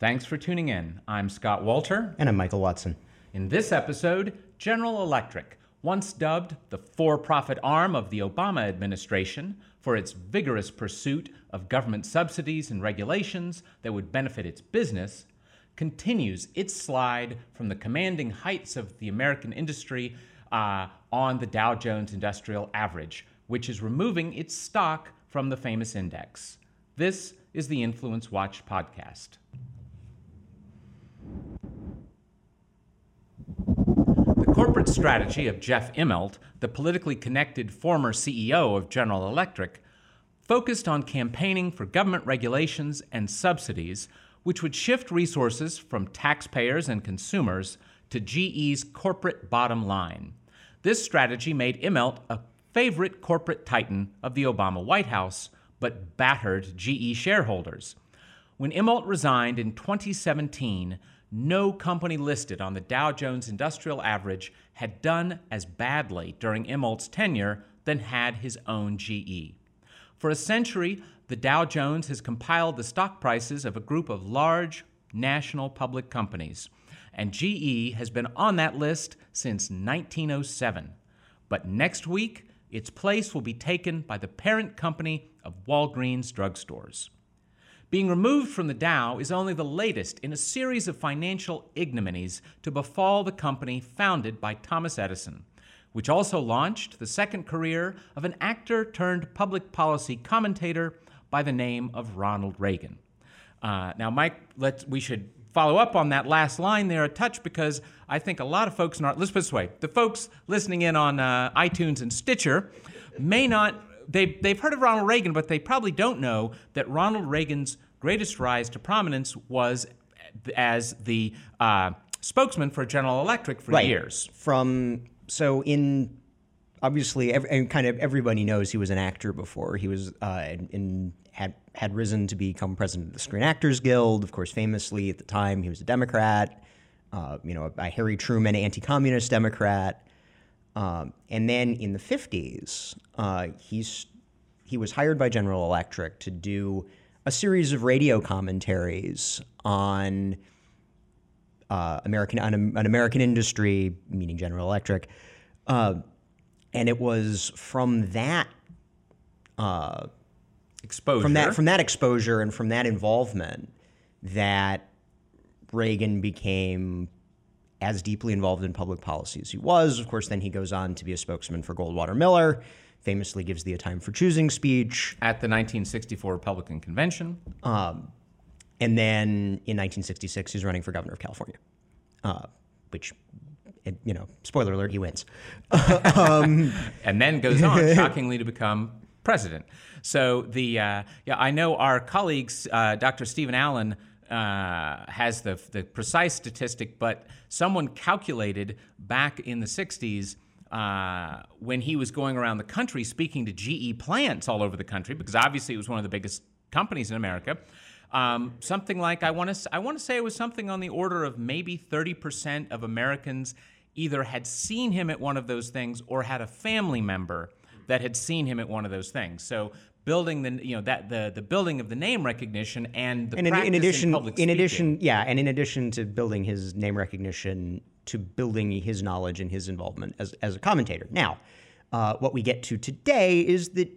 Thanks for tuning in. I'm Scott Walter. And I'm Michael Watson. In this episode, General Electric, once dubbed the for profit arm of the Obama administration for its vigorous pursuit of government subsidies and regulations that would benefit its business, continues its slide from the commanding heights of the American industry uh, on the Dow Jones Industrial Average, which is removing its stock from the famous index. This is the Influence Watch podcast. The corporate strategy of Jeff Immelt, the politically connected former CEO of General Electric, focused on campaigning for government regulations and subsidies which would shift resources from taxpayers and consumers to GE's corporate bottom line. This strategy made Immelt a favorite corporate titan of the Obama White House, but battered GE shareholders. When Immelt resigned in 2017, no company listed on the Dow Jones Industrial Average had done as badly during Immelt's tenure than had his own GE. For a century, the Dow Jones has compiled the stock prices of a group of large national public companies, and GE has been on that list since 1907. But next week, its place will be taken by the parent company of Walgreens drugstores. Being removed from the Dow is only the latest in a series of financial ignominies to befall the company founded by Thomas Edison which also launched the second career of an actor turned public policy commentator by the name of Ronald Reagan. Uh, now, Mike, let's, we should follow up on that last line there a touch because I think a lot of folks in our, let's put this way, the folks listening in on uh, iTunes and Stitcher may not, they've, they've heard of Ronald Reagan, but they probably don't know that Ronald Reagan's greatest rise to prominence was as the uh, spokesman for General Electric for right. years. From so in obviously every, and kind of everybody knows he was an actor before he was uh, in, had had risen to become president of the Screen Actors Guild. Of course, famously at the time he was a Democrat, uh, you know, a Harry Truman anti-communist Democrat. Um, and then in the 50s, uh, he's he was hired by General Electric to do a series of radio commentaries on uh, American an, an, American industry, meaning General Electric, uh, and it was from that uh, exposure, from that from that exposure and from that involvement that Reagan became as deeply involved in public policy as he was. Of course, then he goes on to be a spokesman for Goldwater Miller. Famously, gives the "A Time for Choosing" speech at the 1964 Republican Convention. Um, and then in 1966, he's running for governor of California, uh, which, you know, spoiler alert, he wins. um, and then goes on, shockingly, to become president. So the uh, yeah, I know our colleagues, uh, Dr. Stephen Allen. Uh, has the the precise statistic, but someone calculated back in the 60s uh, when he was going around the country speaking to GE plants all over the country, because obviously it was one of the biggest companies in America. Um, something like I want to I want to say it was something on the order of maybe 30% of Americans either had seen him at one of those things or had a family member that had seen him at one of those things. So building the you know that the the building of the name recognition and the and in, in addition in, in addition yeah and in addition to building his name recognition to building his knowledge and his involvement as as a commentator. Now, uh, what we get to today is that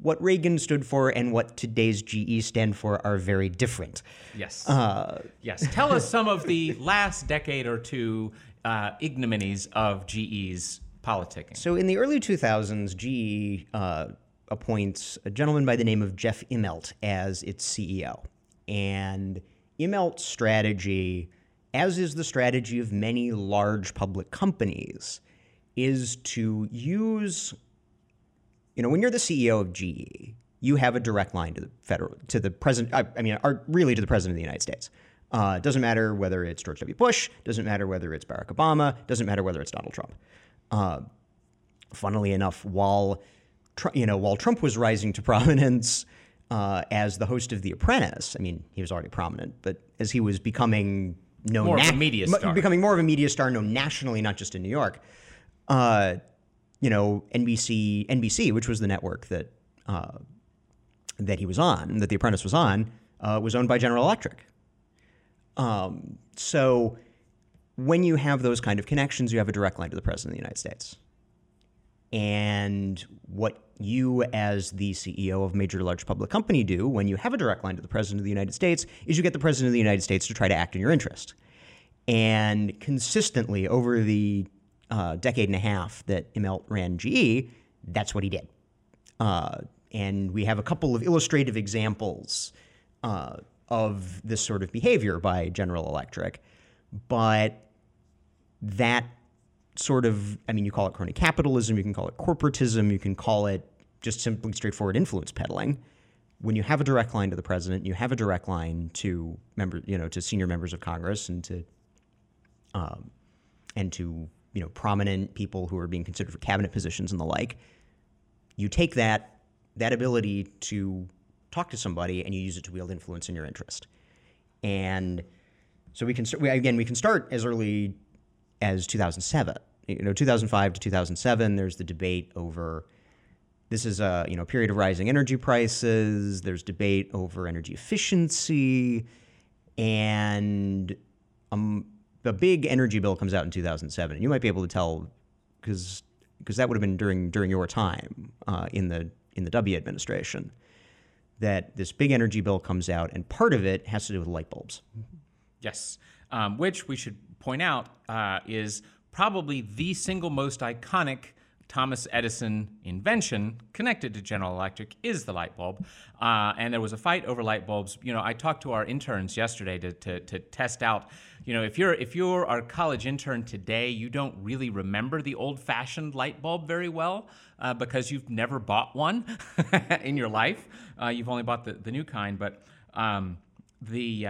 what Reagan stood for and what today's GE stand for are very different. Yes. Uh, yes. Tell us some of the last decade or two uh, ignominies of GE's politicking. So, in the early 2000s, GE uh, appoints a gentleman by the name of Jeff Immelt as its CEO. And Immelt's strategy, as is the strategy of many large public companies, is to use you know, when you're the CEO of GE, you have a direct line to the federal to the president. I, I mean, are really to the president of the United States. Uh, it doesn't matter whether it's George W. Bush. Doesn't matter whether it's Barack Obama. Doesn't matter whether it's Donald Trump. Uh, funnily enough, while you know while Trump was rising to prominence uh, as the host of The Apprentice, I mean he was already prominent, but as he was becoming known, more na- of a media star. becoming more of a media star, known nationally, not just in New York. Uh, you know, NBC, NBC, which was the network that uh, that he was on, that The Apprentice was on, uh, was owned by General Electric. Um, so when you have those kind of connections, you have a direct line to the president of the United States. And what you, as the CEO of a major large public company, do when you have a direct line to the president of the United States is you get the president of the United States to try to act in your interest. And consistently over the uh, decade and a half that Immelt ran GE, that's what he did. Uh, and we have a couple of illustrative examples uh, of this sort of behavior by General Electric. But that sort of, I mean, you call it crony capitalism, you can call it corporatism, you can call it just simply straightforward influence peddling. When you have a direct line to the president, you have a direct line to member, you know, to senior members of Congress and to, um, and to you know prominent people who are being considered for cabinet positions and the like. You take that that ability to talk to somebody and you use it to wield influence in your interest. And so we can we, again we can start as early as 2007. You know, 2005 to 2007. There's the debate over. This is a you know period of rising energy prices. There's debate over energy efficiency, and um, the big energy bill comes out in 2007. and You might be able to tell because because that would have been during during your time uh, in the in the W administration that this big energy bill comes out, and part of it has to do with light bulbs. Yes, um, which we should point out uh, is probably the single most iconic Thomas Edison invention connected to General Electric is the light bulb. Uh, and there was a fight over light bulbs. You know, I talked to our interns yesterday to, to, to, test out, you know, if you're, if you're our college intern today, you don't really remember the old fashioned light bulb very well uh, because you've never bought one in your life. Uh, you've only bought the, the new kind. But um, the,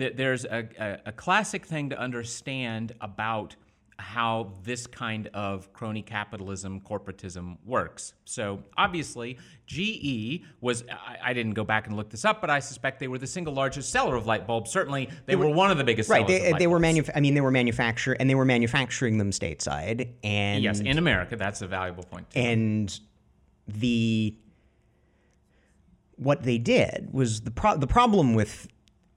uh, there's a, a, a classic thing to understand about how this kind of crony capitalism, corporatism works. So obviously, GE was, I, I, didn't go back and look this up, but I suspect they were the single largest seller of light bulbs. Certainly, they, they were, were, one of the biggest right, they, they were manuf- I mean, they were manufacture and they were manufacturing them stateside. And yes, in America, that's a valuable point. Too. And the what they did was the pro- the problem with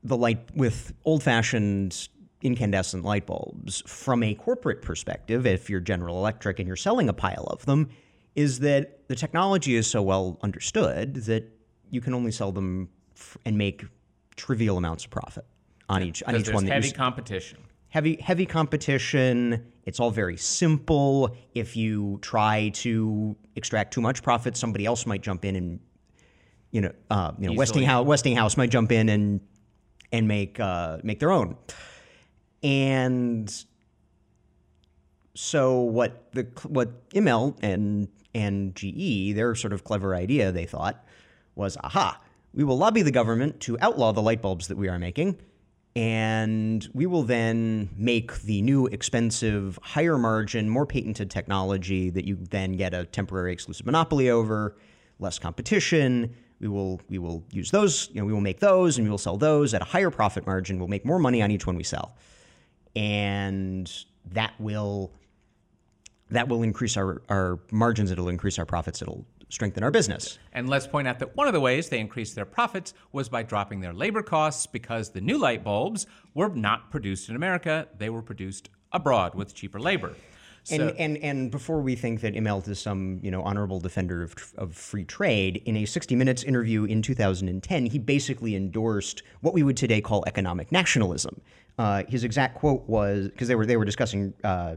the light with old fashioned incandescent light bulbs from a corporate perspective, if you're General Electric and you're selling a pile of them, is that the technology is so well understood that you can only sell them f- and make trivial amounts of profit on each on each one. That heavy competition. Heavy heavy competition. It's all very simple. If you try to extract too much profit, somebody else might jump in and you know, uh, you know, Westinghouse, Westinghouse might jump in and and make uh, make their own. And so what the what Immelt and and GE, their sort of clever idea, they thought, was aha, we will lobby the government to outlaw the light bulbs that we are making, and we will then make the new expensive, higher margin, more patented technology that you then get a temporary exclusive monopoly over, less competition, we will we will use those, you know, we will make those and we will sell those at a higher profit margin. We'll make more money on each one we sell. And that will that will increase our, our margins, it'll increase our profits, it'll strengthen our business. And let's point out that one of the ways they increased their profits was by dropping their labor costs because the new light bulbs were not produced in America, they were produced abroad with cheaper labor. And, so, and and before we think that Immelt is some you know honorable defender of, of free trade, in a 60 Minutes interview in 2010, he basically endorsed what we would today call economic nationalism. Uh, his exact quote was because they were they were discussing uh,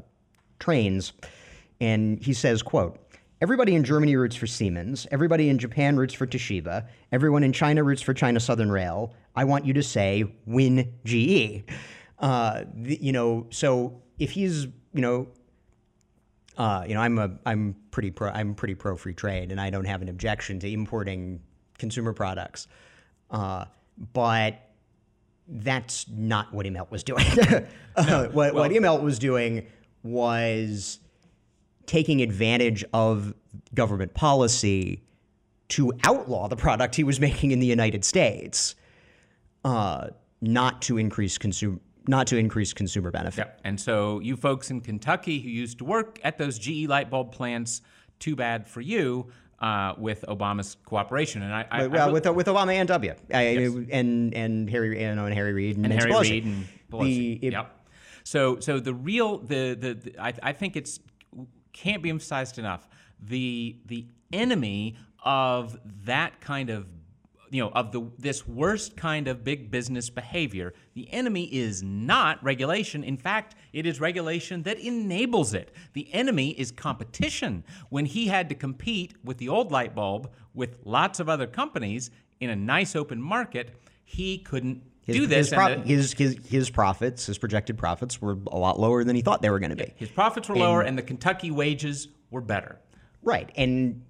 trains, and he says, "quote." Everybody in Germany roots for Siemens. Everybody in Japan roots for Toshiba. Everyone in China roots for China Southern Rail. I want you to say, win GE. Uh, the, you know, so if he's, you know, uh, you know, I'm a I'm pretty pro I'm pretty pro free trade, and I don't have an objection to importing consumer products, uh, but that's not what Immelt was doing. uh, what, well, what Immelt was doing was taking advantage of government policy to outlaw the product he was making in the United States, uh, not to increase consumer not to increase consumer benefit. Yep. And so, you folks in Kentucky who used to work at those GE light bulb plants, too bad for you. uh, with Obama's cooperation. And I, I, well, I with with Obama and W, I, and and Harry and, and Harry Reid and, and Harry Pelosi. Reid and Pelosi. The- it- yep. So so the real the the, the I, I think it's can't be emphasized enough. The the enemy of that kind of you know of the this worst kind of big business behavior the enemy is not regulation in fact it is regulation that enables it the enemy is competition when he had to compete with the old light bulb with lots of other companies in a nice open market he couldn't His, do this his, pro- his, his his profits, his projected profits, were a lot lower than he thought they were going to be. His profits were lower, and the Kentucky wages were better. Right, and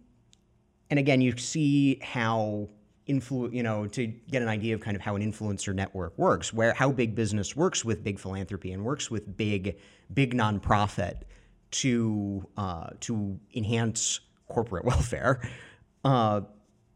and again, you see how influ you know to get an idea of kind of how an influencer network works, where how big business works with big philanthropy and works with big big nonprofit to uh, to enhance corporate welfare. Uh,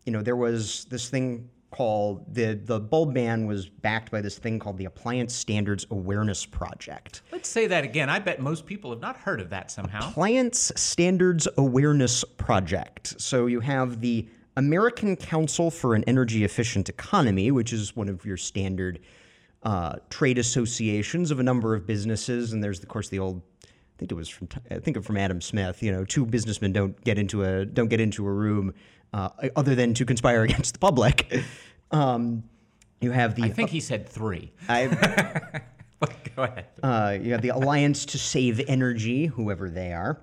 you know, there was this thing called the the bulb ban was backed by this thing called the Appliance Standards Awareness Project. Let's say that again. I bet most people have not heard of that somehow. Appliance Standards Awareness Project. So you have the American Council for an Energy Efficient Economy, which is one of your standard uh, trade associations of a number of businesses, and there's of course the old. I think it was from I think from Adam Smith. You know, two businessmen don't get into a don't get into a room uh, other than to conspire against the public. Um, you have the I think he said three. I, Go ahead. Uh, you have the Alliance to Save Energy, whoever they are.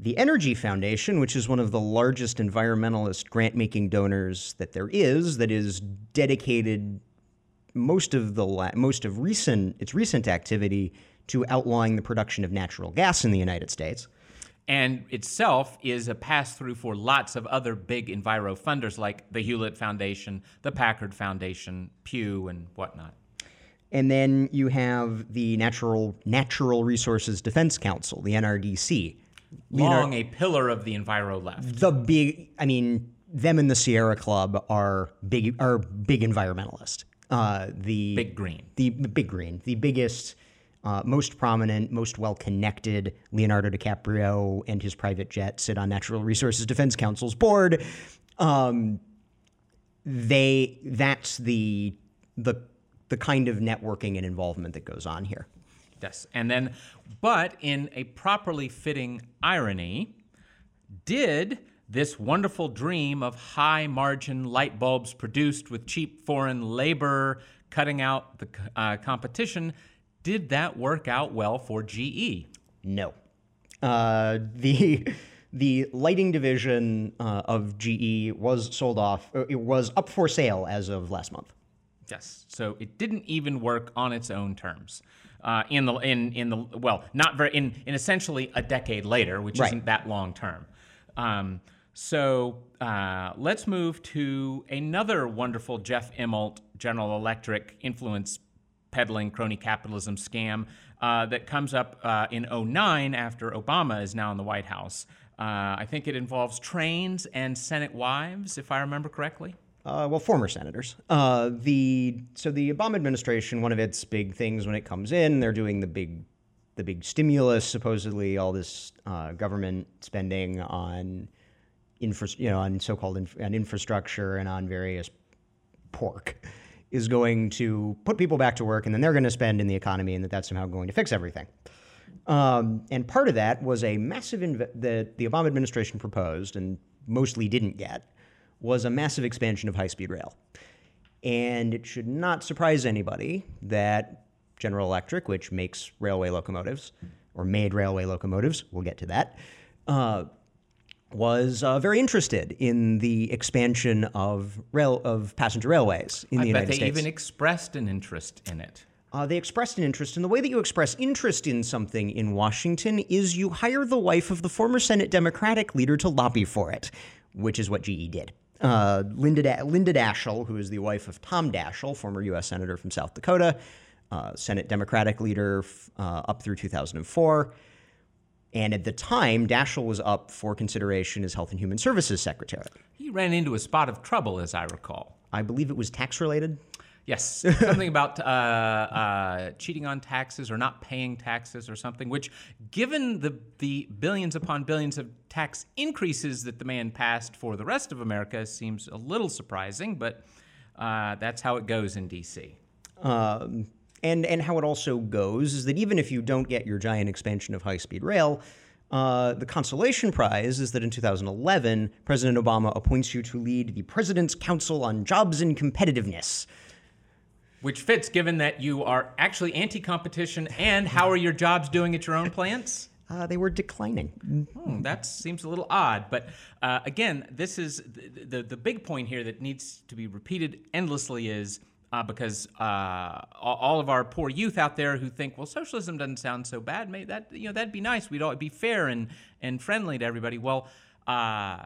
The Energy Foundation, which is one of the largest environmentalist grant making donors that there is, that is dedicated most of the la- most of recent its recent activity to outlawing the production of natural gas in the United States. and itself is a pass through for lots of other big enviro funders like the Hewlett Foundation, the Packard Foundation, Pew, and whatnot. And then you have the Natural Natural Resources Defense Council, the NRDC. Long a pillar of the enviro left. the big i mean them and the sierra club are big are big environmentalists uh, the Big green. the, the big green the biggest uh, most prominent most well connected leonardo dicaprio and his private jet sit on natural resources defense council's board um, they that's the the the kind of networking and involvement that goes on here Yes. And then, but in a properly fitting irony, did this wonderful dream of high margin light bulbs produced with cheap foreign labor cutting out the uh, competition, did that work out well for? GE? No. Uh, the the lighting division uh, of GE was sold off. It was up for sale as of last month. Yes. So it didn't even work on its own terms. Uh, in the in in the well, not very in in essentially a decade later, which Right. isn't that long term. Um, so uh, let's move to another wonderful Jeff Immelt General Electric influence peddling crony capitalism scam uh, that comes up uh, in 09 after Obama is now in the White House. Uh, I think it involves trains and Senate wives, if I remember correctly. Uh, well, former senators. Uh, the so the Obama administration, one of its big things when it comes in, they're doing the big, the big stimulus, supposedly all this uh, government spending on, infra, you know, on so-called inf- on infrastructure and on various pork, is going to put people back to work, and then they're going to spend in the economy, and that that's somehow going to fix everything. Um, and part of that was a massive inv- that the Obama administration proposed and mostly didn't get was a massive expansion of high-speed rail. And it should not surprise anybody that General Electric, which makes railway locomotives or made railway locomotives, we'll get to that, uh, was uh, very interested in the expansion of rail of passenger railways in I the bet United they States. even expressed an interest in it. Uh, they expressed an interest, and the way that you express interest in something in Washington is you hire the wife of the former Senate Democratic leader to lobby for it, which is what GE did. Uh, Linda, da- Linda Daschle, who is the wife of Tom Daschle, former U.S. Senator from South Dakota, uh, Senate Democratic leader f- uh, up through 2004. And at the time, Daschle was up for consideration as Health and Human Services Secretary. He ran into a spot of trouble, as I recall. I believe it was tax related. Yes, something about uh, uh, cheating on taxes or not paying taxes or something. Which, given the the billions upon billions of tax increases that the man passed for the rest of America, seems a little surprising. But uh, that's how it goes in D.C. Um, and and how it also goes is that even if you don't get your giant expansion of high speed rail. Uh, the consolation prize is that in 2011, President Obama appoints you to lead the President's Council on Jobs and Competitiveness, which fits given that you are actually anti competition and how are your jobs doing at your own plants? Uh, they were declining. Hmm, that seems a little odd, but uh, again, this is the, the, the big point here that needs to be repeated endlessly is uh, because uh, all of our poor youth out there who think, well, socialism doesn't sound so bad. Maybe that you know that'd be nice. We'd all be fair and and friendly to everybody. Well, uh,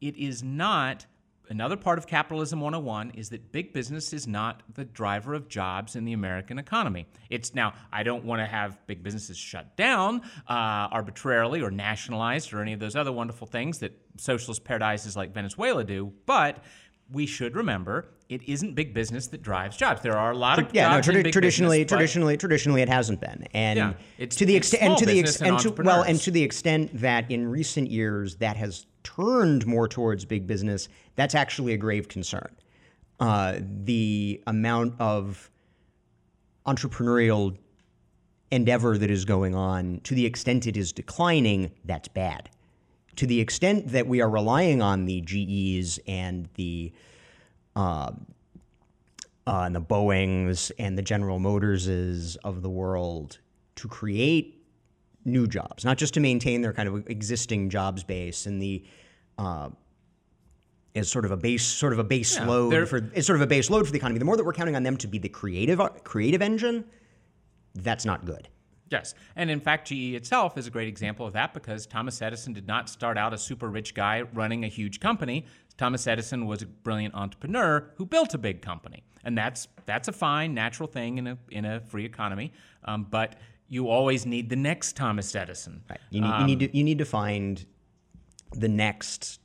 it is not another part of capitalism 101 is that big business is not the driver of jobs in the American economy. It's now, I don't want to have big businesses shut down uh, arbitrarily or nationalized or any of those other wonderful things that socialist paradises like Venezuela do, but we should remember it isn't big business that drives jobs. There are a lot of yeah, no, tradi- traditionally, business, traditionally, traditionally, it hasn't been, and yeah, it's, to the extent, and to the extent, to, well, and to the extent that in recent years that has turned more towards big business, that's actually a grave concern. Uh, the amount of entrepreneurial endeavor that is going on, to the extent it is declining, that's bad. To the extent that we are relying on the GEs and the uh, uh, and the Boeings and the General Motorses of the world to create new jobs, not just to maintain their kind of existing jobs base and the uh, as sort of a base sort of a base yeah, load for it's sort of a base load for the economy. The more that we're counting on them to be the creative creative engine, that's not good. Yes. And in fact, GE itself is a great example of that because Thomas Edison did not start out a super rich guy running a huge company. Thomas Edison was a brilliant entrepreneur who built a big company. And that's that's a fine, natural thing in a in a free economy. Um, but you always need the next Thomas Edison. Right. You need, um, you need to you need to find the next.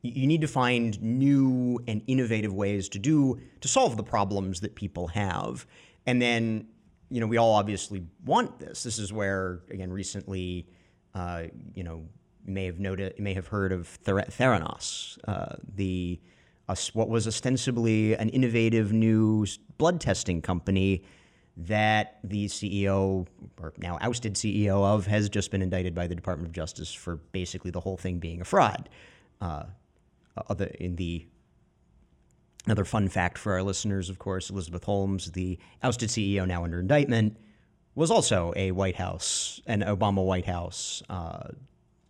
You need to find new and innovative ways to do to solve the problems that people have, and then you know we all obviously want this. This is where again recently, uh, you know, you may have noted, may have heard of Ther- Theranos, uh, the uh, what was ostensibly an innovative new blood testing company that the CEO, or now ousted CEO of, has just been indicted by the Department of Justice for basically the whole thing being a fraud. Uh, other in the another fun fact for our listeners, of course, Elizabeth Holmes, the ousted CEO now under indictment, was also a White House, an Obama White House uh,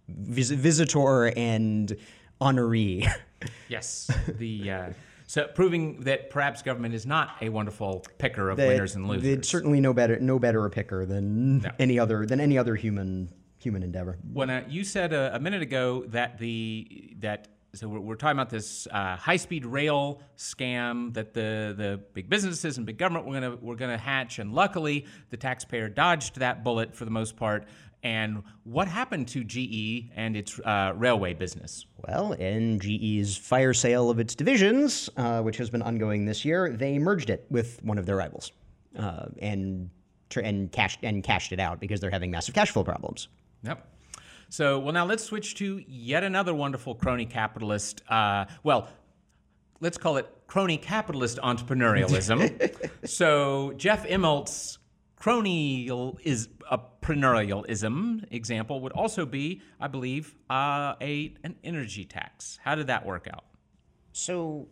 vis- visitor and honoree. yes, the. Uh, so proving that perhaps government is not a wonderful picker of that, winners and losers. It's certainly no better no better a picker than no. any other than any other human human endeavor. When uh, you said a, a, minute ago that the that so we're, we're talking about this uh, high speed rail scam that the the big businesses and big government were gonna were gonna hatch, and luckily the taxpayer dodged that bullet for the most part. And what happened to GE and its uh, railway business? Well, in GE's fire sale of its divisions, uh, which has been ongoing this year, they merged it with one of their rivals, uh, and and cashed and cashed it out because they're having massive cash flow problems. Yep. So, well, now let's switch to yet another wonderful crony capitalist. Uh, well, let's call it crony capitalist entrepreneurialism. so, Jeff Immelt's cronyism example would also be, I believe, uh, a an energy tax. How did that work out? So,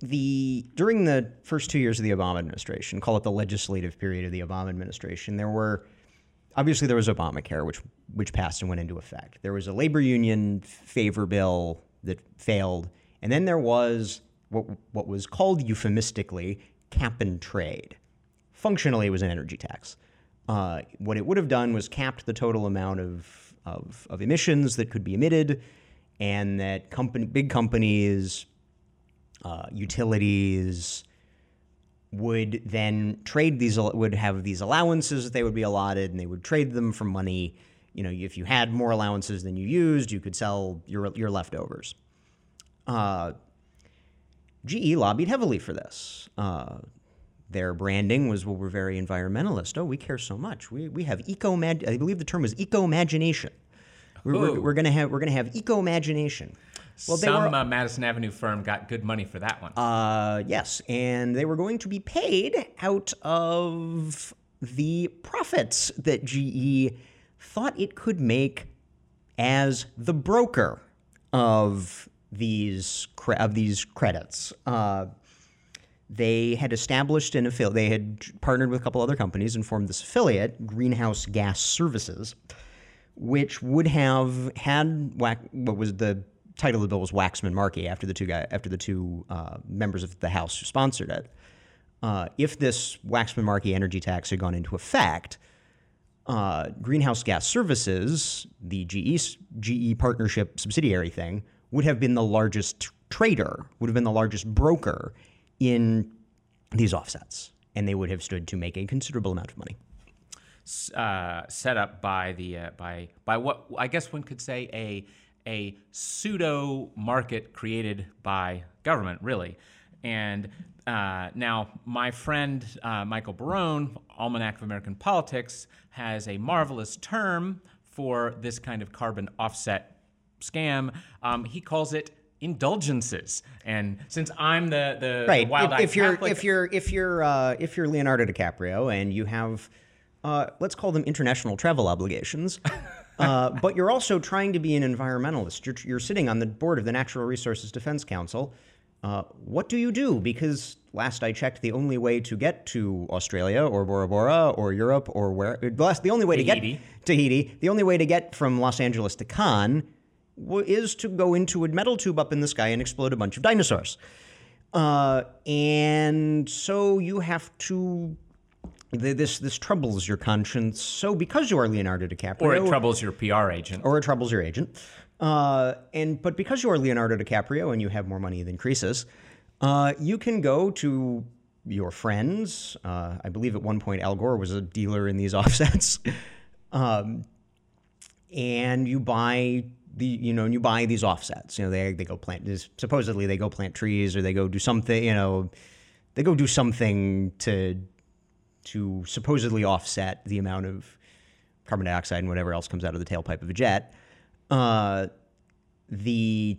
the during the first two years of the Obama administration, call it the legislative period of the Obama administration, there were obviously there was Obamacare, which which passed and went into effect. There was a labor union favor bill that failed, and then there was what what was called euphemistically cap and trade functionally it was an energy tax. Uh, what it would have done was capped the total amount of, of, of emissions that could be emitted, and that company, big companies, uh, utilities would then trade these would have these allowances that they would be allotted, and they would trade them for money. You know, if you had more allowances than you used, you could sell your your leftovers. Uh, GE lobbied heavily for this. Uh, their branding was, well, we're very environmentalist. Oh, we care so much. We, we have eco I believe the term was eco imagination. We're, we're, we're gonna have we're gonna have eco imagination. Well, Some were uh, Madison Avenue firm got good money for that one. uh, yes, and they were going to be paid out of the profits that GE thought it could make as the broker of these cre- of these credits. Uh, they had established an affiliate. They had partnered with a couple other companies and formed this affiliate, Greenhouse Gas Services, which would have had what was the title of the bill was Waxman Markey after the two guy after the two uh, members of the House who sponsored it. Uh, if this Waxman Markey energy tax had gone into effect, uh, Greenhouse Gas Services, the GE GE partnership subsidiary thing, would have been the largest trader, would have been the largest broker in these offsets, and they would have stood to make a considerable amount of money. uh, set up by the uh, by by what I guess one could say a a pseudo market created by government, really. And uh, now, my friend uh, Michael Barone, Almanac of American Politics, has a marvelous term for this kind of carbon offset scam. Um, he calls it indulgences. And since I'm the the, right. the wild if, if you're if you're if you're uh, if you're Leonardo DiCaprio and you have uh, let's call them international travel obligations. Uh, but you're also trying to be an environmentalist. You're, you're sitting on the board of the Natural Resources Defense Council. Uh, what do you do? Because last I checked, the only way to get to Australia or Bora Bora or Europe or where, last, the only way to Tahiti. get Tahiti, the only way to get from Los Angeles to Cannes w- is to go into a metal tube up in the sky and explode a bunch of dinosaurs. Uh, and so you have to. Th- This this troubles your conscience. So because you are Leonardo DiCaprio, or it troubles your PR agent. or it troubles your agent, uh, and but because you are Leonardo DiCaprio and you have more money than Croesus, uh, you can go to your friends. Uh, I believe at one point Al Gore was a dealer in these offsets, um, and you buy the you know and you buy these offsets. You know they they go plant supposedly they go plant trees or they go do something. You know they go do something to to supposedly offset the amount of carbon dioxide and whatever else comes out of the tailpipe of a jet. Uh, the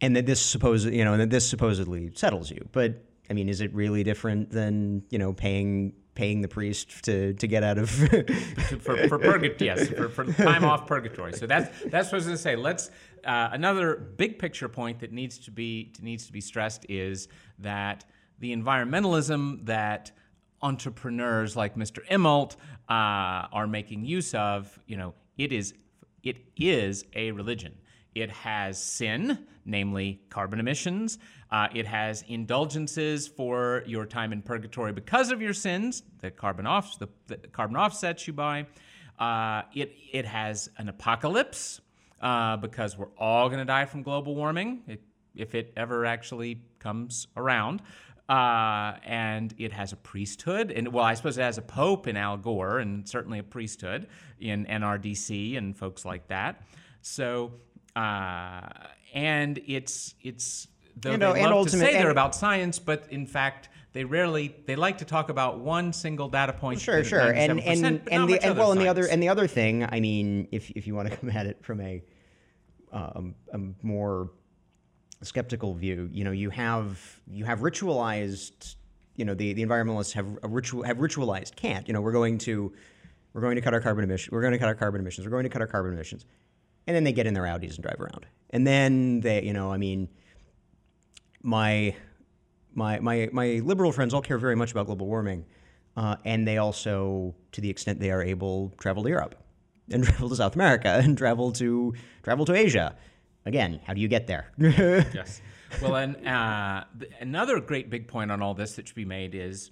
and that this suppose you know and that this supposedly settles you, but I mean, is it really different than you know paying paying the priest to to get out of? for, for purgatory, yes, for, for time off purgatory. So that's that's what I was going to say. Let's uh, another big picture point that needs to be needs to be stressed is that the environmentalism that entrepreneurs like Mr. Immelt uh, are making use of, you know, it is it is a religion. It has sin, namely carbon emissions. Uh, it has indulgences for your time in purgatory because of your sins, the carbon off the, the carbon offsets you buy. Uh, it it has an apocalypse uh, because we're all going to die from global warming if it ever actually comes around. Uh, and it has a priesthood, and well, I suppose it has a pope in Al Gore, and certainly a priesthood in NRDC and folks like that. So, uh, and it's it's though And, they uh, love and to say they're about science, but in fact they rarely they like to talk about one single data point. Sure, sure, and and and the and other well, and the other and the other thing, I mean, if if you want to come at it from a um, a more skeptical view, you know, you have you have ritualized, you know, the the environmentalists have ritual have ritualized cant. You know, we're going to we're going to cut our carbon emissions. We're going to cut our carbon emissions. We're going to cut our carbon emissions, and then they get in their Audis and drive around, and then they, you know, I mean, my my my my liberal friends all care very much about global warming, uh, and they also, to the extent they are able, travel to Europe, and travel to South America, and travel to travel to Asia. Again, how do you get there? yes. Well, and uh, th- another great big point on all this that should be made is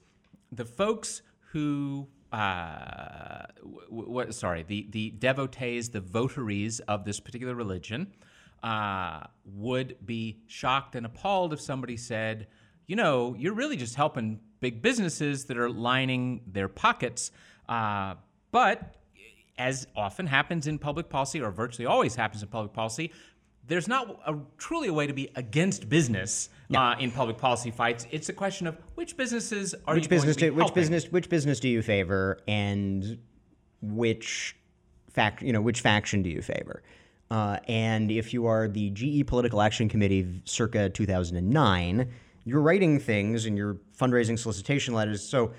the folks who, uh, w- w- sorry, the, the devotees, the votaries of this particular religion uh, would be shocked and appalled if somebody said, you know, you're really just helping big businesses that are lining their pockets. Uh, but as often happens in public policy, or virtually always happens in public policy, there's not a, truly a way to be against business uh, in public policy fights. It's a question of which businesses are which you business do, which business which business do you favor and which fact you know which faction do you favor? Uh, and if you are the GE Political Action Committee circa 2009 you're writing things in your fundraising solicitation letters. So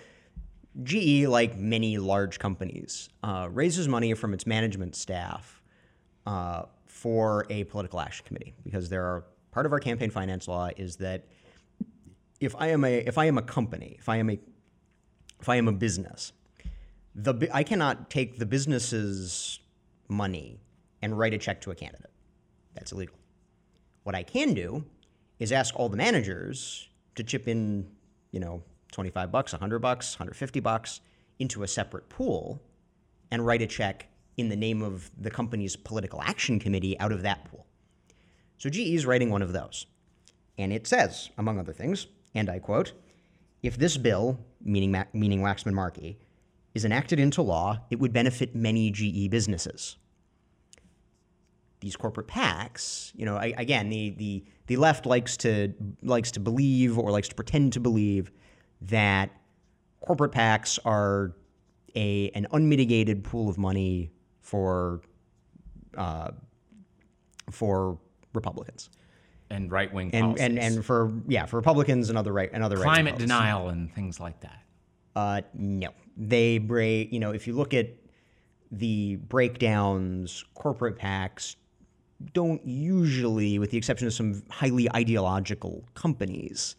GE like many large companies uh, raises money from its management staff uh, for a political action committee because there are part of our campaign finance law is that if I am a if I am a company, if I am a if I am a business, the I cannot take the business's money and write a check to a candidate. That's illegal. What I can do is ask all the managers to chip in, you know, 25 bucks, 100 bucks, 150 bucks into a separate pool and write a check in the name of the company's political action committee out of that pool. So GE is writing one of those. And it says, among other things, and I quote, if this bill, meaning, Ma- meaning Waxman Markey, is enacted into law, it would benefit many GE businesses. These corporate PACs, you know, I, again, the, the, the left likes to, likes to believe or likes to pretend to believe that corporate PACs are a, an unmitigated pool of money for, uh, for Republicans and right wing and, and and for yeah for Republicans and other right and other right climate denial and things like that. Uh, no, they break. You know, if you look at the breakdowns, corporate PACs don't usually, with the exception of some highly ideological companies,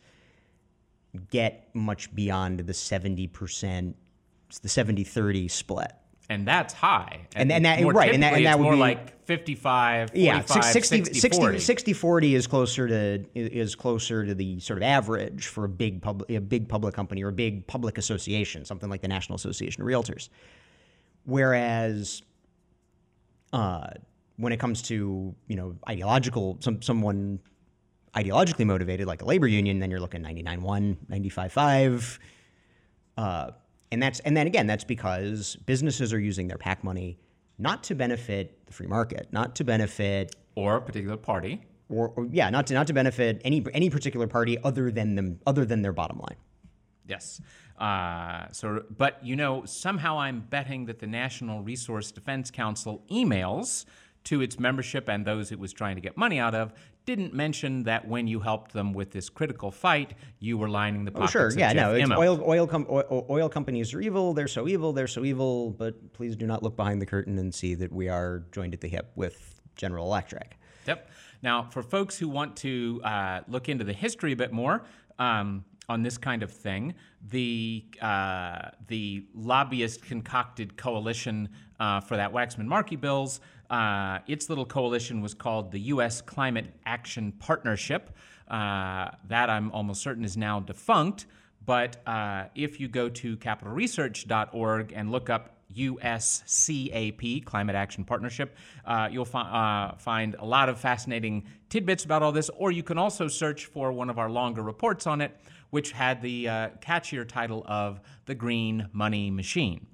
get much beyond the seventy percent, the 70-30 split. And that's high. And- and that- more right, and that- and that would more be- like 55, 45, yeah, six- 60, 60, 60, 40. 60 40 is closer to is closer to the sort of average for a big public a big public company or a big public association, something like the National Association of Realtors. Whereas, uh, when it comes to you know ideological some someone ideologically motivated like a labor union, then you're looking 99.1, 95.5. Uh, and that's and then again, that's because businesses are using their PAC money not to benefit the free market, not to benefit or a particular party. or, or yeah, not to not to benefit any any particular party other than them other than their bottom line. Yes. Uh, so, but you know, somehow I'm betting that the National Resource Defense Council emails to its membership and those it was trying to get money out of didn't mention that when you helped them with this critical fight, you were lining the Oh, pockets sure, of yeah, Jeff no, it's Immelt. oil oil, com- oil oil companies are evil. They're so evil. They're so evil. But please do not look behind the curtain and see that we are joined at the hip with General Electric. Yep. Now, for folks who want to uh, look into the history a bit more um, on this kind of thing, the uh, the lobbyist concocted coalition uh, for that Waxman Markey bills. Uh, its little coalition was called the U.S. Climate Action Partnership. Uh, that I'm almost certain is now defunct. But uh, if you go to capitalresearch.org and look up USCAP, Climate Action Partnership, uh, you'll fi- uh, find a lot of fascinating tidbits about all this. Or you can also search for one of our longer reports on it, which had the uh, catchier title of The Green Money Machine.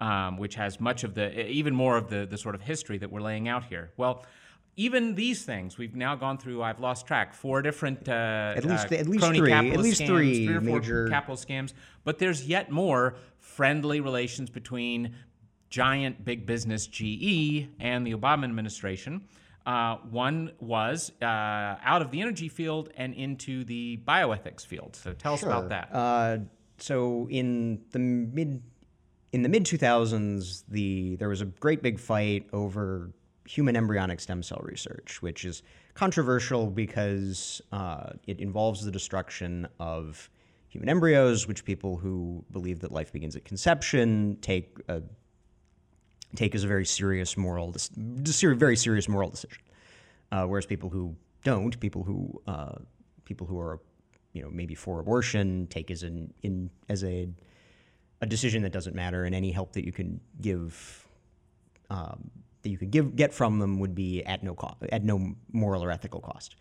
Um, which has much of the, even more of the, the sort of history that we're laying out here. Well, even these things, we've now gone through, I've lost track, four different uh, at least- at least three- at least scams, three three or four major- capital scams. But there's yet more friendly relations between giant big business GE and the Obama administration. Uh, one was uh, out of the energy field and into the bioethics field. So tell us about that. Uh, so in the mid in the mid 2000s, the there was a great big fight over human embryonic stem cell research, which is controversial because uh, it involves the destruction of human embryos, which people who believe that life begins at conception take a, take as a very serious moral, very serious moral decision. Uh, whereas people who don't, people who uh, people who are, you know, maybe for abortion, take as an in as a a decision that doesn't matter, and any help that you can give um, that you could give get from them would be at no cost, at no moral or ethical cost.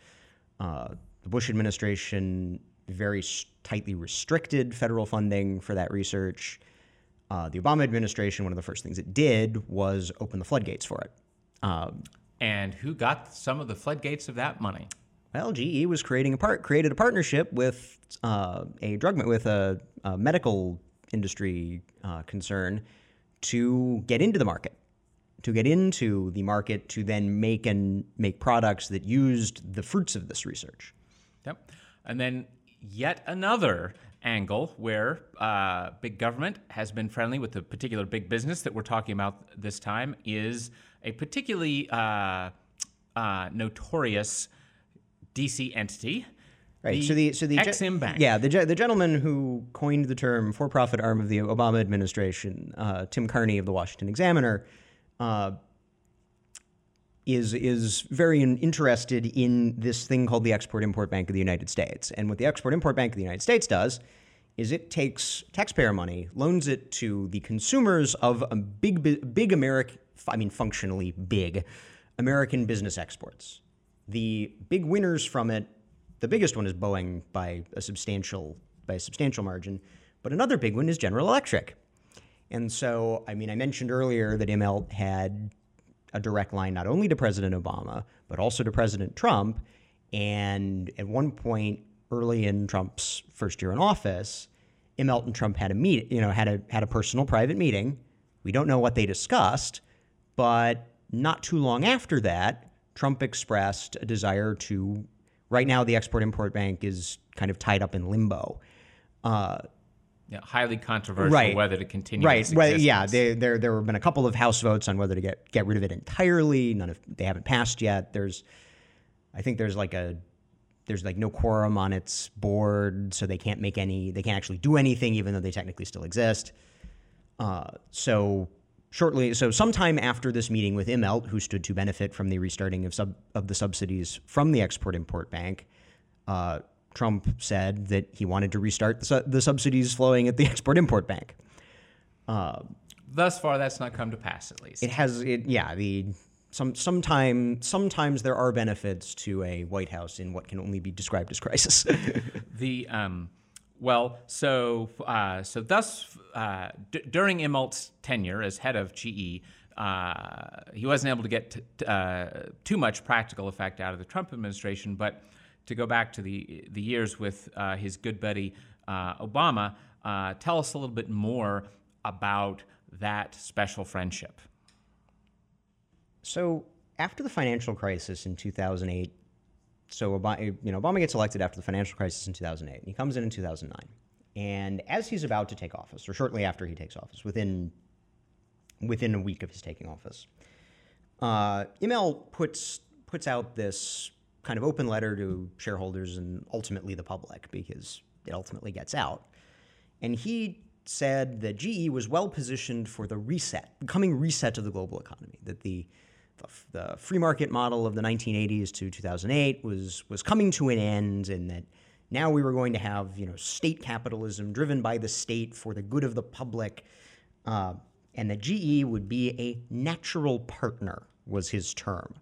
Uh, the Bush administration very s- tightly restricted federal funding for that research. Uh, the Obama administration, one of the first things it did was open the floodgates for it. Um, And who got some of the floodgates of that money? Well, GE was creating a part created a partnership with uh, a drug with a, a medical industry uh, concern to get into the market, to get into the market to then make and make products that used the fruits of this research. Yep. And then yet another angle where uh, big government has been friendly with the particular big business that we're talking about this time is a particularly uh, uh, notorious DC entity. Right. The so the so the Exim Bank. Yeah, the the gentleman who coined the term for-profit arm of the Obama administration, uh, Tim Carney of the Washington Examiner, uh, is is very interested in this thing called the Export-Import Bank of the United States. And what the Export-Import Bank of the United States does is it takes taxpayer money, loans it to the consumers of a big bi- big American, I mean functionally big American business exports. The big winners from it, the biggest one is Boeing by a substantial by a substantial margin, but another big one is General Electric. And so, I mean, I mentioned earlier that Immelt had a direct line not only to President Obama, but also to President Trump. And at one point early in Trump's first year in office, Immelt and Trump had a meet, you know, had a had a personal private meeting. We don't know what they discussed, but not too long after that, Trump expressed a desire to. Right now, the Export Import Bank is kind of tied up in limbo. Uh, Yeah, highly controversial Right. whether to continue. right. Well, yeah, they, there there have been a couple of House votes on whether to get get rid of it entirely. None of they haven't passed yet. There's, I think there's like a there's like no quorum on its board, so they can't make any. They can't actually do anything, even though they technically still exist. Uh, so shortly, so sometime after this meeting with Immelt, who stood to benefit from the restarting of sub of the subsidies from the Export Import Bank, uh, Trump said that he wanted to restart the, su- the subsidies flowing at the Export Import Bank. Thus far, that's not come to pass, at least. It has it yeah the some sometime sometimes there are benefits to a White House in what can only be described as crisis. The um, well, so uh, so thus uh, d- during Immelt's tenure as head of GE, uh, he wasn't able to get t- t- uh, too much practical effect out of the Trump administration. But to go back to the the years with uh, his good buddy uh, Obama, tell us a little bit more about that special friendship. so after the financial crisis in 2008, so Obama, you know Obama gets elected after the financial crisis in 2008, and he comes in in 2009, and as he's about to take office, or shortly after he takes office, within within a week of his taking office, uh, puts puts out this kind of open letter to shareholders and ultimately the public because it ultimately gets out. And he said that GE was well positioned for the reset, coming reset of the global economy. That the the, the free market model of the 1980s to 2008 was was coming to an end, and that now we were going to have you know state capitalism driven by the state for the good of the public, uh, and that GE would be a natural partner was his term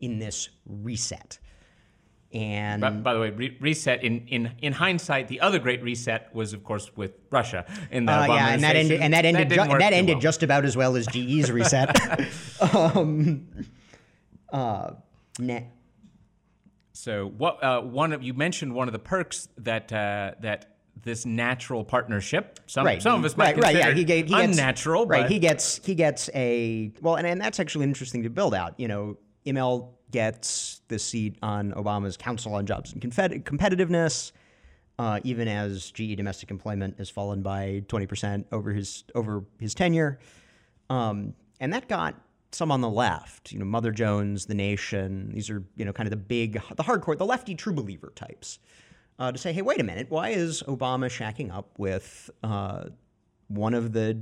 in this reset. And But by the way, re- reset in, in in hindsight, the other great reset was, of course, with Russia in the Uh, yeah, and that ended and that ended didn't ju- that ended well. just about as well as GE's reset. um, uh, na- So what uh, one of you mentioned one of the perks that uh, that this natural partnership. Some right, some of us might right, right, yeah, he gave, he gets, unnatural. Right, he gets he gets a well, and, and that's actually interesting to build out. You know, Immelt gets the seat on Obama's Council on Jobs and Competitiveness. Uh, even as GE domestic employment has fallen by 20% over his over his tenure. Um, and that got some on the left, you know, Mother Jones, The Nation. These are, you know, kind of the big, the hardcore, the lefty true believer types. Uh, to say, hey, wait a minute, why is Obama shacking up with uh, one of the,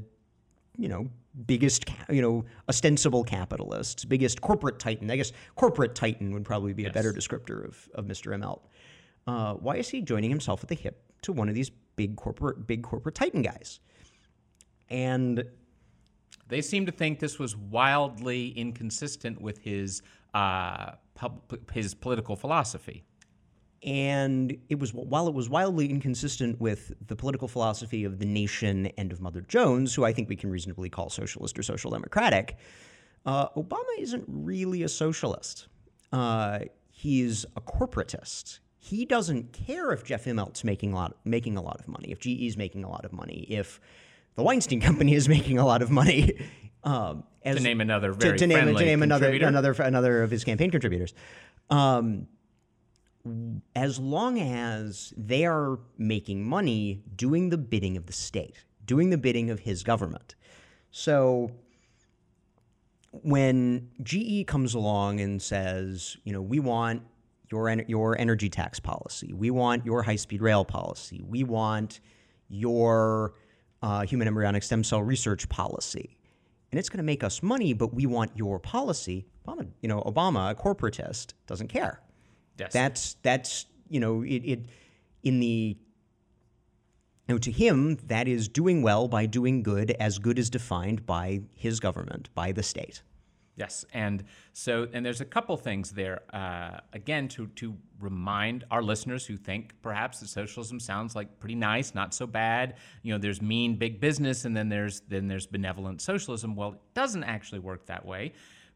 you know, biggest, you know, ostensible capitalists, biggest corporate titan? I guess corporate titan would probably be a better descriptor of, of Mr. Immelt. Uh, why is he joining himself at the hip to one of these big corporate, big corporate titan guys? And they seem to think this was wildly inconsistent with his uh, pub, his political philosophy. And it was while it was wildly inconsistent with the political philosophy of the nation and of Mother Jones, who I think we can reasonably call socialist or social democratic. Uh, Obama isn't really a socialist. Uh, he's a corporatist. He doesn't care if Jeff Immelt's making a lot, making a lot of money, if GE's making a lot of money, if the Weinstein Company is making a lot of money. Um, as, to name another very to, to name, to name another another another of his campaign contributors. Um, as long as they are making money doing the bidding of the state, doing the bidding of his government. So when GE comes along and says, you know, we want your your energy tax policy, we want your high speed rail policy, we want your uh, human embryonic stem cell research policy, and it's going to make us money, but we want your policy. Obama, you know, Obama, a corporatist, doesn't care. Yes. That's that's you know it, it in the you know, to him, that is doing well by doing good as good is defined by his government, by the state. Yes, and so and there's a couple things there. Uh, again, to to remind our listeners who think perhaps that socialism sounds like pretty nice, not so bad. You know, there's mean big business, and then there's then there's benevolent socialism. Well, it doesn't actually work that way,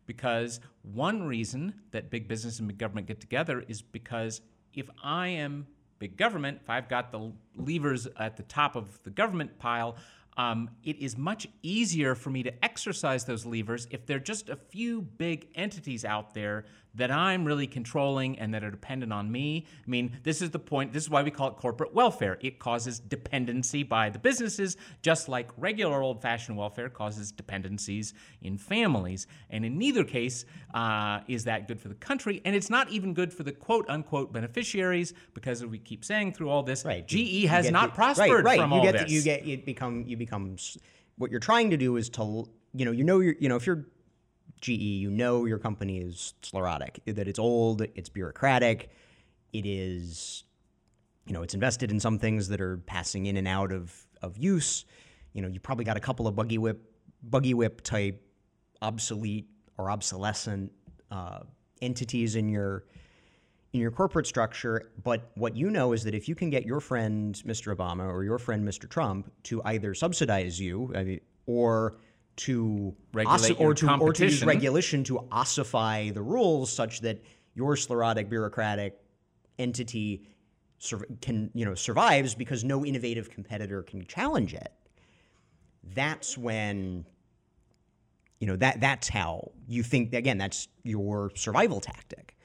because one reason that big business and big government get together is because if I am big government, if I've got the levers at the top of the government pile, um, it is much easier for me to exercise those levers if there are just a few big entities out there that I'm really controlling and that are dependent on me. I mean, this is the point. This is why we call it corporate welfare. It causes dependency by the businesses, just like regular old fashioned welfare causes dependencies in families. And in neither case uh, is that good for the country. And it's not even good for the quote unquote beneficiaries because, we keep saying through all this, right. GE has not the, prospered right, right. from you all get this. The, you get it become you become what you're trying to do is to you know you know you're you know if you're GE, you know your company is sclerotic, that it's old, it's bureaucratic, it is, you know, it's invested in some things that are passing in and out of, of use. You know, you probably got a couple of buggy whip, buggy whip type obsolete or obsolescent uh, entities in your in your corporate structure. But what you know is that if you can get your friend Mr. Obama or your friend Mr. Trump to either subsidize you I mean, or to regulate or to or to use regulation to ossify the rules such that your sclerotic bureaucratic entity can you know survives because no innovative competitor can challenge it. That's when you know that that's how you think again that's your survival tactic.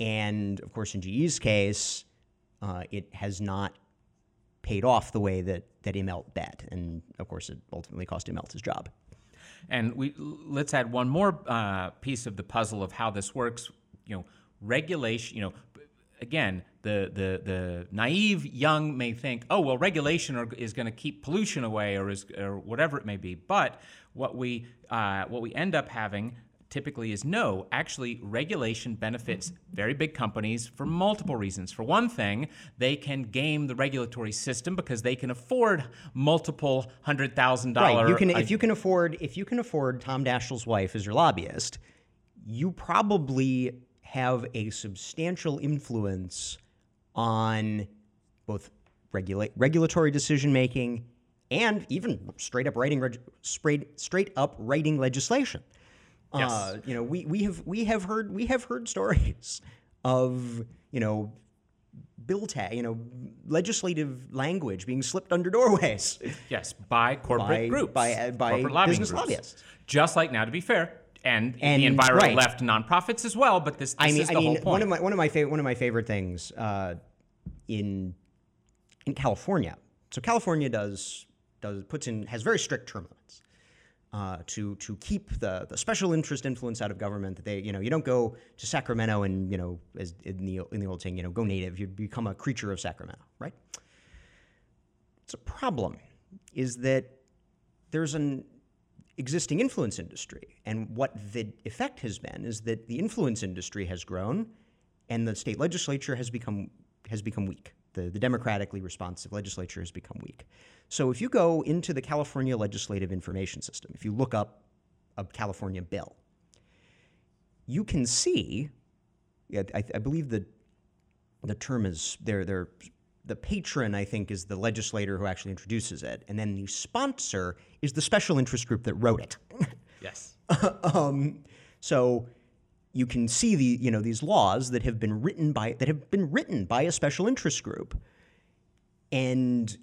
And of course, in GE's case, uh, it has not paid off the way that that Immelt bet, and of course, it ultimately cost Immelt his job. And we let's add one more uh, piece of the puzzle of how this works. You know, regulation. You know, again, the the the naive young may think, oh well, regulation are, is going to keep pollution away, or is or whatever it may be. But what we uh, what we end up having typically is no. Actually, regulation benefits very big companies for multiple reasons. For one thing, they can game the regulatory system because they can afford multiple hundred thousand dollar. Right. You can if you can afford if you can afford Tom Daschle's wife as your lobbyist, you probably have a substantial influence on both regulate regulatory decision making and even straight up writing straight straight up writing legislation. Yes. Uh, you know, we, we have we have heard we have heard stories of you know bill tag, you know, legislative language being slipped under doorways. Yes, by corporate by, groups, by uh, by corporate business groups. lobbyists. Just like now, to be fair, and, and the enviro right. left nonprofits as well. But this, this I mean, is the I mean, whole point. one of my one of my favorite one of my favorite things uh, in in California. So California does does puts in has very strict term limits uh, to to keep the, the special interest influence out of government. That they you know you don't go to Sacramento and you know as in the in the old saying you know go native. You become a creature of Sacramento, right? It's a problem. Is that there's an existing influence industry, and what the effect has been is that the influence industry has grown, and the state legislature has become has become weak. The, the democratically responsive legislature has become weak. So if you go into the California Legislative Information System, if you look up a California bill, you can see, I, I believe the the term is there. There, the patron, I think, is the legislator who actually introduces it, and then the sponsor is the special interest group that wrote it. Yes. um, so you can see the you know these laws that have been written by that have been written by a special interest group, and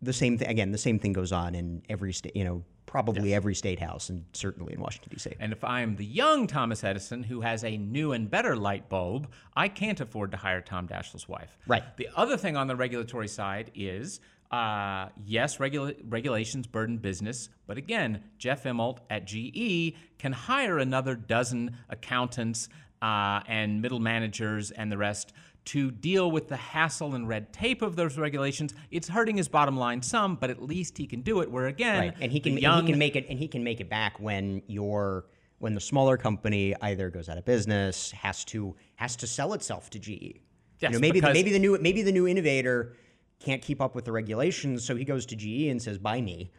the same thing again. The same thing goes on in every state. You know, probably yes. every state house, and certainly in Washington D.C. And if I am the young Thomas Edison who has a new and better light bulb, I can't afford to hire Tom Daschle's wife. Right. The other thing on the regulatory side is uh, yes, regula- regulations burden business, but again, Jeff Immelt at GE can hire another dozen accountants uh, and middle managers and the rest to deal with the hassle and red tape of those regulations. It's hurting his bottom line some, but at least he can do it. Where again, right. and he can young... and he can make it and he can make it back when you're when the smaller company either goes out of business, has to has to sell itself to GE. Yes, you know, maybe the, maybe the new maybe the new innovator can't keep up with the regulations, so he goes to GE and says, "Buy me,"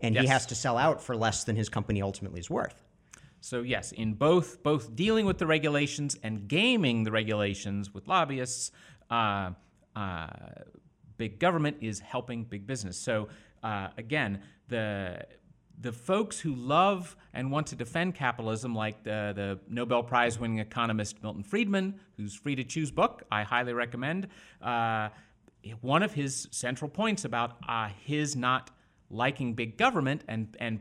and yes. he has to sell out for less than his company ultimately is worth. So yes, in both both dealing with the regulations and gaming the regulations with lobbyists, uh, uh, big government is helping big business. So uh, again, the the folks who love and want to defend capitalism, like the, the Nobel Prize winning economist Milton Friedman, whose Free to Choose book I highly recommend, uh, one of his central points about uh, his not liking big government and, and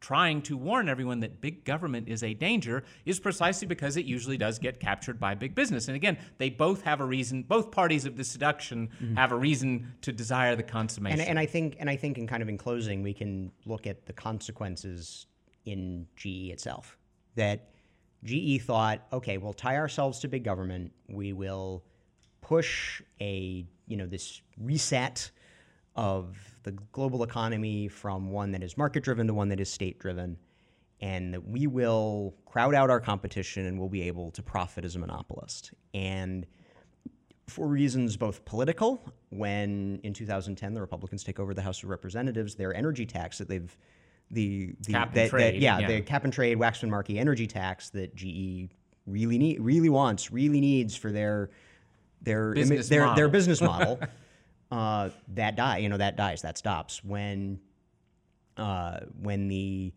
trying to warn everyone that big government is a danger is precisely because it usually does get captured by big business. And again, they both have a reason. Both parties of the seduction mm-hmm. have a reason to desire the consummation. And, and, I think, and I think, in kind of in closing, we can look at the consequences in GE itself. That GE thought, okay, we'll tie ourselves to big government. We will push a you know this reset of the global economy from one that is market driven to one that is state driven, and that we will crowd out our competition and we'll be able to profit as a monopolist. And for reasons both political, when in 2010 the Republicans take over the House of Representatives, their energy tax that they've the, the cap that, trade, that, yeah, yeah, the cap and trade Waxman Markey energy tax that GE really need really wants really needs for their their business their, their business model uh, that die you know that dies that stops. When uh, when the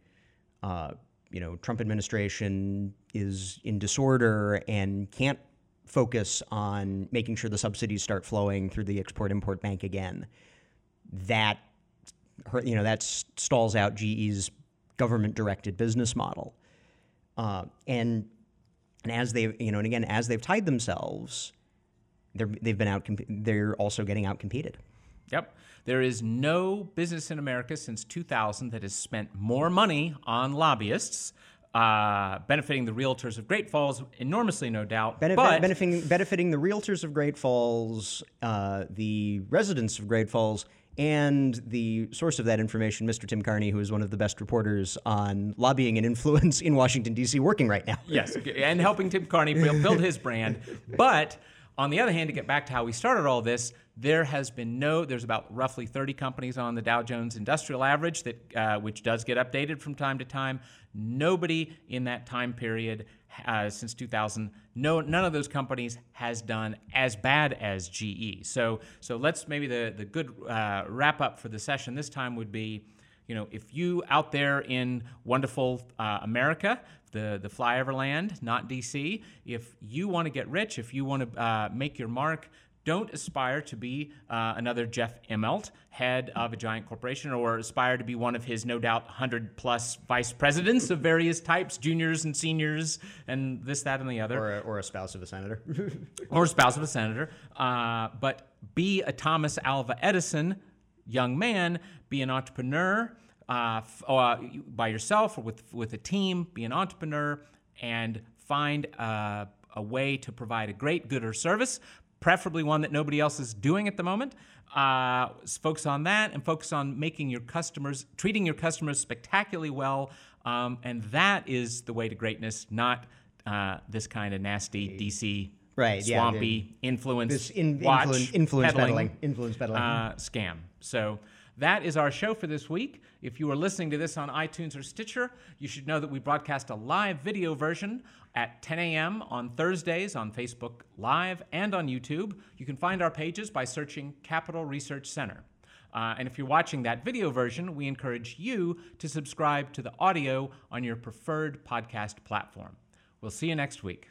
uh, you know Trump administration is in disorder and can't focus on making sure the subsidies start flowing through the export import bank again that you know that stalls out GE's government directed business model. Uh, and and as they you know and again as they've tied themselves they're, they've been out. They're also getting out competed. Yep. There is no business in America since 2000 that has spent more money on lobbyists, uh, benefiting the realtors of Great Falls enormously, no doubt. Benef- but benefiting, benefiting the realtors of Great Falls, uh, the residents of Great Falls, and the source of that information, Mr. Tim Carney, who is one of the best reporters on lobbying and influence in Washington, D.C., working right now. yes, and helping Tim Carney build, build his brand. But on the other hand, to get back to how we started all this, there has been no. There's about roughly 30 companies on the Dow Jones Industrial Average that, uh, which does get updated from time to time. Nobody in that time period uh, since 2000, no, none of those companies has done as bad as GE. So, so let's maybe the the good uh, wrap up for the session this time would be you know, if you out there in wonderful uh, America, the, the flyover land, not DC, if you want to get rich, if you want to uh, make your mark, don't aspire to be uh, another Jeff Immelt, head of a giant corporation, or aspire to be one of his no doubt 100 plus vice presidents of various types, juniors and seniors, and this, that, and the other. Or a, or a spouse of a senator. or a spouse of a senator. Uh, but be a Thomas Alva Edison young man, be an entrepreneur uh, f- uh, by yourself or with, with a team, be an entrepreneur and find uh, a way to provide a great good or service, preferably one that nobody else is doing at the moment. Uh, focus on that and focus on making your customers, treating your customers spectacularly well. Um, and that is the way to greatness, not uh, this kind of nasty DC right, swampy yeah, influence this in, watch influence, influence peddling, peddling, influence peddling. Uh, scam. So that is our show for this week. If you are listening to this on iTunes or Stitcher, you should know that we broadcast a live video version at 10 a.m. on Thursdays on Facebook Live and on YouTube. You can find our pages by searching Capital Research Center. Uh, and if you're watching that video version, we encourage you to subscribe to the audio on your preferred podcast platform. We'll see you next week.